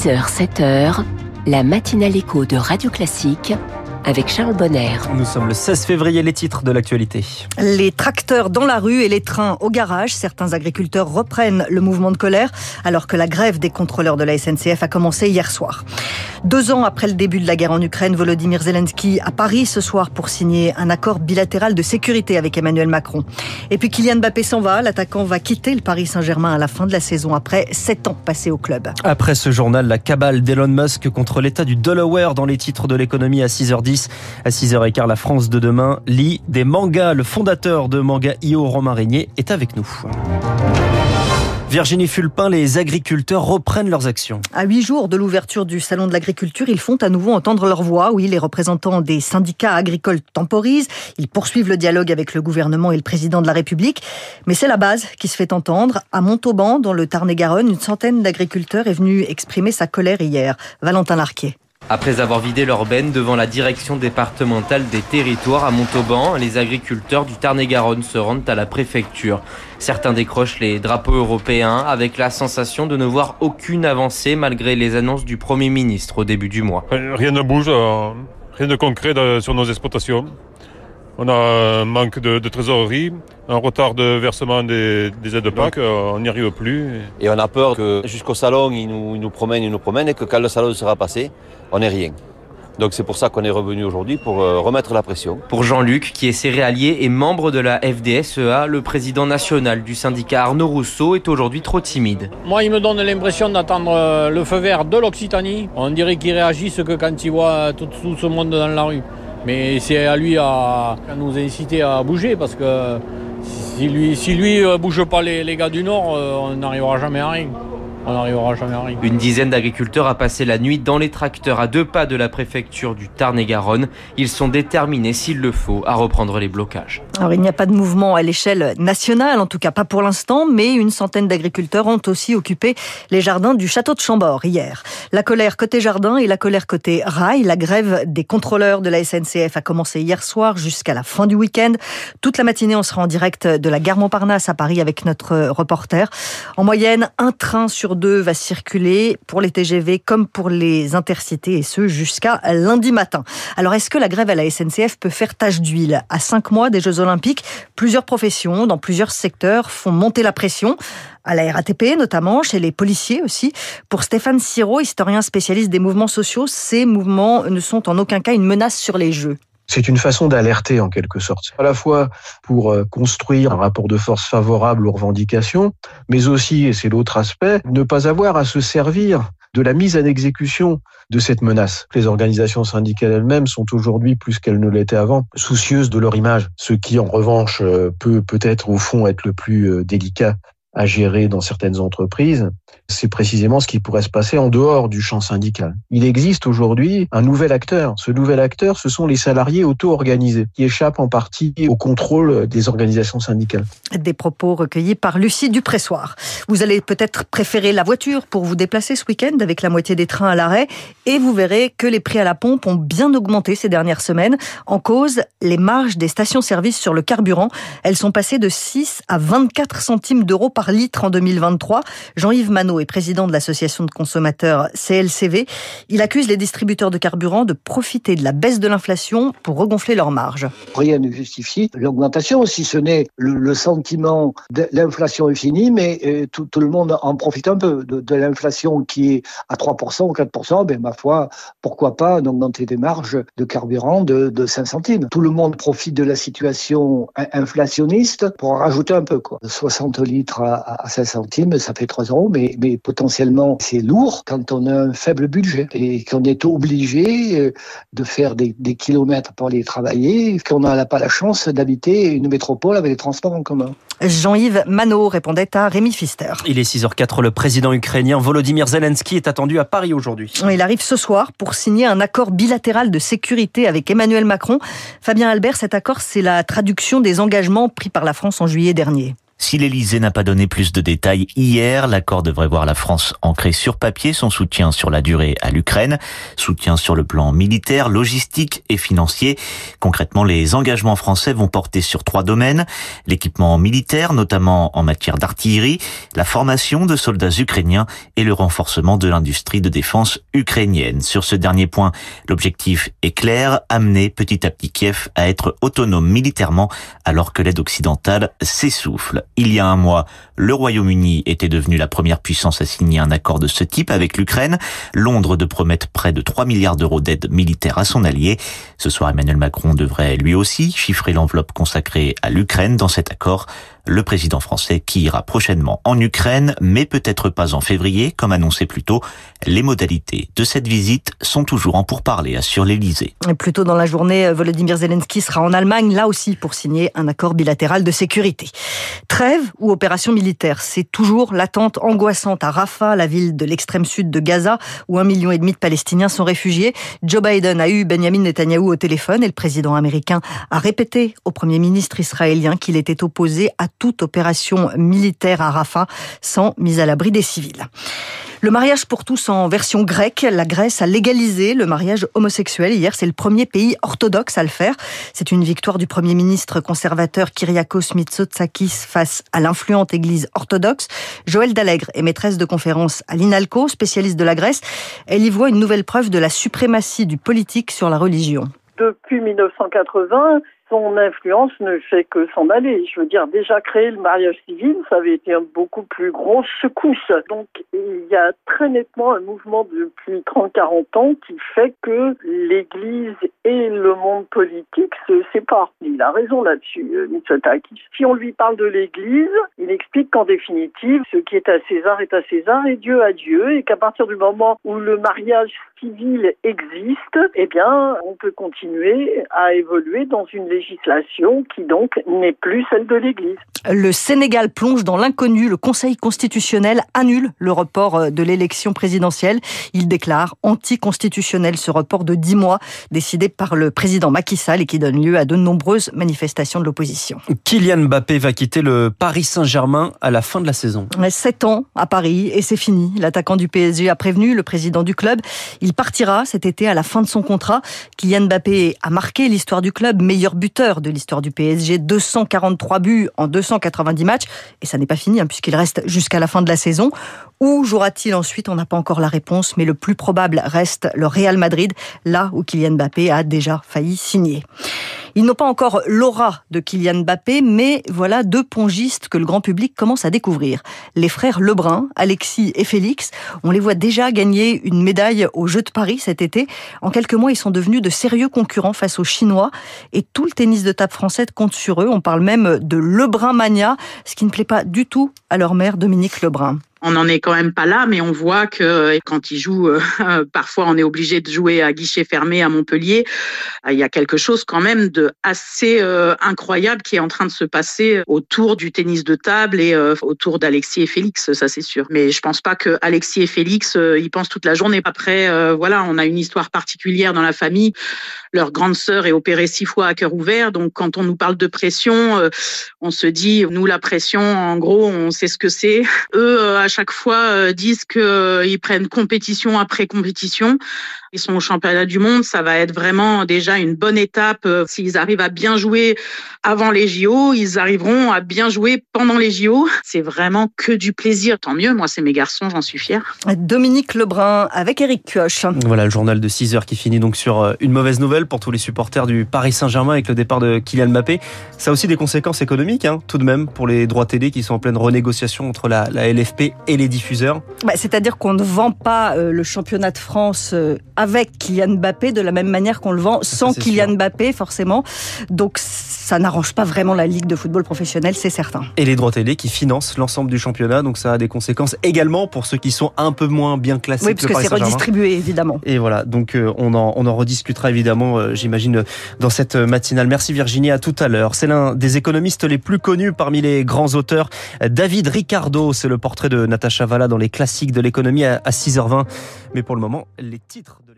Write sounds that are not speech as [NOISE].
6h, 7h, la matinale écho de Radio Classique avec Charles Bonner. Nous sommes le 16 février, les titres de l'actualité. Les tracteurs dans la rue et les trains au garage. Certains agriculteurs reprennent le mouvement de colère alors que la grève des contrôleurs de la SNCF a commencé hier soir. Deux ans après le début de la guerre en Ukraine, Volodymyr Zelensky à Paris ce soir pour signer un accord bilatéral de sécurité avec Emmanuel Macron. Et puis Kylian Mbappé s'en va. L'attaquant va quitter le Paris Saint-Germain à la fin de la saison après sept ans passés au club. Après ce journal, la cabale d'Elon Musk contre l'état du Delaware dans les titres de l'économie à 6h10. À 6h15, la France de demain lit des mangas. Le fondateur de Manga IO, Romain Régnier, est avec nous. Virginie Fulpin, les agriculteurs reprennent leurs actions. À huit jours de l'ouverture du Salon de l'agriculture, ils font à nouveau entendre leur voix. Oui, les représentants des syndicats agricoles temporisent. Ils poursuivent le dialogue avec le gouvernement et le président de la République. Mais c'est la base qui se fait entendre. À Montauban, dans le Tarn-et-Garonne, une centaine d'agriculteurs est venue exprimer sa colère hier. Valentin Larquier. Après avoir vidé leur benne devant la direction départementale des territoires à Montauban, les agriculteurs du Tarn-et-Garonne se rendent à la préfecture. Certains décrochent les drapeaux européens avec la sensation de ne voir aucune avancée malgré les annonces du Premier ministre au début du mois. Rien ne bouge, euh, rien de concret sur nos exploitations. On a un manque de, trésorerie, un retard de versement des, aides de PAC, euh, on n'y arrive plus. Et on a peur que jusqu'au salon, ils nous, ils nous promènent, ils nous promènent, et que quand le salon sera passé, on n'est rien. Donc c'est pour ça qu'on est revenu aujourd'hui pour euh, remettre la pression. Pour Jean-Luc, qui est céréalier et membre de la FDSEA, le président national du syndicat Arnaud Rousseau est aujourd'hui trop timide. Moi, il me donne l'impression d'attendre euh, le feu vert de l'Occitanie. On dirait qu'il réagisse que quand il voit tout, ce monde dans la rue. Mais c'est à lui à, nous inciter à bouger parce que si lui, si euh, bouge pas les, les gars du Nord, on n'arrivera jamais à rien on n'arrivera jamais à rien. Une dizaine d'agriculteurs a passé la nuit dans les tracteurs à deux pas de la préfecture du Tarn-et-Garonne. Ils sont déterminés, s'il le faut, à reprendre les blocages. Alors, il n'y a pas de mouvement à l'échelle nationale, en tout cas pas pour l'instant, mais une centaine d'agriculteurs ont aussi occupé les jardins du château de Chambord hier. La colère côté jardin et la colère côté rail. La grève des contrôleurs de la SNCF a commencé hier soir jusqu'à la fin du week-end. Toute la matinée, on sera en direct de la gare Montparnasse à Paris avec notre reporter. En moyenne, un train sur 2 va circuler pour les TGV comme pour les intercités et ce jusqu'à lundi matin. Alors est-ce que la grève à la SNCF peut faire tache d'huile? À cinq mois des Jeux Olympiques, plusieurs professions dans plusieurs secteurs font monter la pression à la RATP notamment, chez les policiers aussi. Pour Stéphane Siro, historien spécialiste des mouvements sociaux, ces mouvements ne sont en aucun cas une menace sur les Jeux. C'est une façon d'alerter en quelque sorte, à la fois pour euh, construire un rapport de force favorable aux revendications, mais aussi, et c'est l'autre aspect, ne pas avoir à se servir de la mise en exécution de cette menace. Les organisations syndicales elles-mêmes sont aujourd'hui, plus qu'elles ne l'étaient avant, soucieuses de leur image, ce qui en revanche euh, peut peut-être au fond être le plus euh, délicat à gérer dans certaines entreprises, c'est précisément ce qui pourrait se passer en dehors du champ syndical. Il existe aujourd'hui un nouvel acteur. Ce nouvel acteur, ce sont les salariés auto-organisés, qui échappent en partie au contrôle des organisations syndicales. Des propos recueillis par Lucie Dupressoir. Vous allez peut-être préférer la voiture pour vous déplacer ce week-end avec la moitié des trains à l'arrêt et vous verrez que les prix à la pompe ont bien augmenté ces dernières semaines. En cause, les marges des stations-service sur le carburant. Elles sont passées de 6 à 24 centimes d'euros par litre en 2023. Jean-Yves Manot est président de l'association de consommateurs CLCV. Il accuse les distributeurs de carburant de profiter de la baisse de l'inflation pour regonfler leurs marges. Rien ne justifie l'augmentation, si ce n'est le, sentiment de l'inflation est finie, mais euh, tout, le monde en profite un peu de, l'inflation qui est à 3% ou 4%. Ben, ma foi, pourquoi pas augmenter des marges de carburant de, de 5 centimes? Tout le monde profite de la situation inflationniste pour rajouter un peu. Quoi. 60 litres à, 5 centimes, ça fait 3 euros, mais, mais potentiellement c'est lourd quand on a un faible budget et qu'on est obligé euh, de faire des, des kilomètres pour aller travailler, qu'on n'a pas la chance d'habiter une métropole avec des transports en commun. Jean-Yves Manot répondait à Rémi Fister. Il est 6h04, le président ukrainien Volodymyr Zelensky est attendu à Paris aujourd'hui. Il arrive ce soir pour signer un accord bilatéral de sécurité avec Emmanuel Macron. Fabien Albert, cet accord, c'est la traduction des engagements pris par la France en juillet dernier. Si l'Elysée n'a pas donné plus de détails hier, l'accord devrait voir la France ancrer sur papier son soutien sur la durée à l'Ukraine, soutien sur le plan militaire, logistique et financier. Concrètement, les engagements français vont porter sur trois domaines. L'équipement militaire, notamment en matière d'artillerie, la formation de soldats ukrainiens et le renforcement de l'industrie de défense ukrainienne. Sur ce dernier point, l'objectif est clair, amener petit à petit Kiev à être autonome militairement alors que l'aide occidentale s'essouffle. Il y a un mois, le Royaume-Uni était devenu la première puissance à signer un accord de ce type avec l'Ukraine. Londres de promettre près de 3 milliards d'euros d'aide militaire à son allié. Ce soir, Emmanuel Macron devrait lui aussi chiffrer l'enveloppe consacrée à l'Ukraine dans cet accord le président français qui ira prochainement en Ukraine, mais peut-être pas en février, comme annoncé plus tôt. Les modalités de cette visite sont toujours en pourparlers, assure l'Elysée. Plus tôt dans la journée, Volodymyr Zelensky sera en Allemagne, là aussi pour signer un accord bilatéral de sécurité. Trêve ou opération militaire, c'est toujours l'attente angoissante à Rafah, la ville de l'extrême sud de Gaza, où un million et demi de Palestiniens sont réfugiés. Joe Biden a eu Benjamin Netanyahou au téléphone et le président américain a répété au premier ministre israélien qu'il était opposé à toute opération militaire à Rafah sans mise à l'abri des civils. Le mariage pour tous en version grecque. La Grèce a légalisé le mariage homosexuel. Hier, c'est le premier pays orthodoxe à le faire. C'est une victoire du premier ministre conservateur Kyriakos Mitsotakis face à l'influente église orthodoxe. Joëlle Dallègre est maîtresse de conférence à l'INALCO, spécialiste de la Grèce. Elle y voit une nouvelle preuve de la suprématie du politique sur la religion. Depuis 1980, son influence ne fait que s'en aller. Je veux dire, déjà créer le mariage civil, ça avait été une beaucoup plus grosse secousse. Donc, il y a très nettement un mouvement depuis 30-40 ans qui fait que l'Église et le monde politique se séparent. Il a raison là-dessus, euh, Mitsotakis. Si on lui parle de l'Église, il explique qu'en définitive, ce qui est à César est à César et Dieu à Dieu, et qu'à partir du moment où le mariage civil existe, eh bien, on peut continuer à évoluer dans une législation qui donc n'est plus celle de l'Église. Le Sénégal plonge dans l'inconnu. Le Conseil constitutionnel annule le report euh, de l'élection présidentielle. Il déclare anticonstitutionnel ce report de 10 mois décidé par le président Macky Sall et qui donne lieu à de nombreuses manifestations de l'opposition. Kylian Mbappé va quitter le Paris Saint-Germain à la fin de la saison. 7 ans à Paris et c'est fini. L'attaquant du PSG a prévenu le président du club. Il partira cet été à la fin de son contrat. Kylian Mbappé a marqué l'histoire du club, meilleur buteur de l'histoire du PSG, 243 buts en 290 matchs. Et ça n'est pas fini hein, puisqu'il reste jusqu'à la fin de la saison. Où jouera-t-il ensuite? On n'a pas encore la réponse, mais le plus probable reste le Real Madrid, là où Kylian Mbappé a déjà failli signer. Ils n'ont pas encore l'aura de Kylian Mbappé, mais voilà deux pongistes que le grand public commence à découvrir. Les frères Lebrun, Alexis et Félix, on les voit déjà gagner une médaille aux Jeux de Paris cet été. En quelques mois, ils sont devenus de sérieux concurrents face aux Chinois et tout le tennis de table français compte sur eux. On parle même de Lebrun mania, ce qui ne plaît pas du tout à leur mère Dominique Lebrun on n'en est quand même pas là, mais on voit que quand ils jouent, euh, [LAUGHS] parfois on est obligé de jouer à guichet fermé à Montpellier. Il y a quelque chose quand même de assez euh, incroyable qui est en train de se passer autour du tennis de table et euh, autour d'Alexis et Félix, ça c'est sûr. Mais je pense pas que Alexis et Félix ils pensent toute la journée. Après, voilà, on a une histoire particulière dans la famille. Leur grande sœur est opérée six fois à cœur ouvert, donc quand on nous parle de pression, on se dit nous la pression, en gros, on sait ce que c'est. Eux, chaque fois disent qu'ils prennent compétition après compétition. Ils sont au championnat du monde, ça va être vraiment déjà une bonne étape. S'ils arrivent à bien jouer avant les JO, ils arriveront à bien jouer pendant les JO. C'est vraiment que du plaisir. Tant mieux, moi c'est mes garçons, j'en suis fière. Dominique Lebrun avec Eric Kioch. Voilà le journal de 6 heures qui finit donc sur une mauvaise nouvelle pour tous les supporters du Paris Saint-Germain avec le départ de Kylian Mbappé. Ça a aussi des conséquences économiques, hein, tout de même, pour les droits télé qui sont en pleine renégociation entre la, la LFP et les diffuseurs. Bah, C'est-à-dire qu'on ne vend pas euh, le championnat de France euh, avec Kylian Mbappé de la même manière qu'on le vend sans Kylian sûr. Mbappé, forcément. Donc ça n'arrange pas vraiment la Ligue de football professionnel, c'est certain. Et les droits télé qui financent l'ensemble du championnat, donc ça a des conséquences également pour ceux qui sont un peu moins bien classés. Oui, parce que, que c'est redistribué, évidemment. Et voilà, donc euh, on, en, on en rediscutera évidemment, euh, j'imagine, dans cette matinale. Merci Virginie, à tout à l'heure. C'est l'un des économistes les plus connus parmi les grands auteurs. David Ricardo, c'est le portrait de Natacha Valla dans les classiques de l'économie à 6h20. Mais pour le moment, les titres de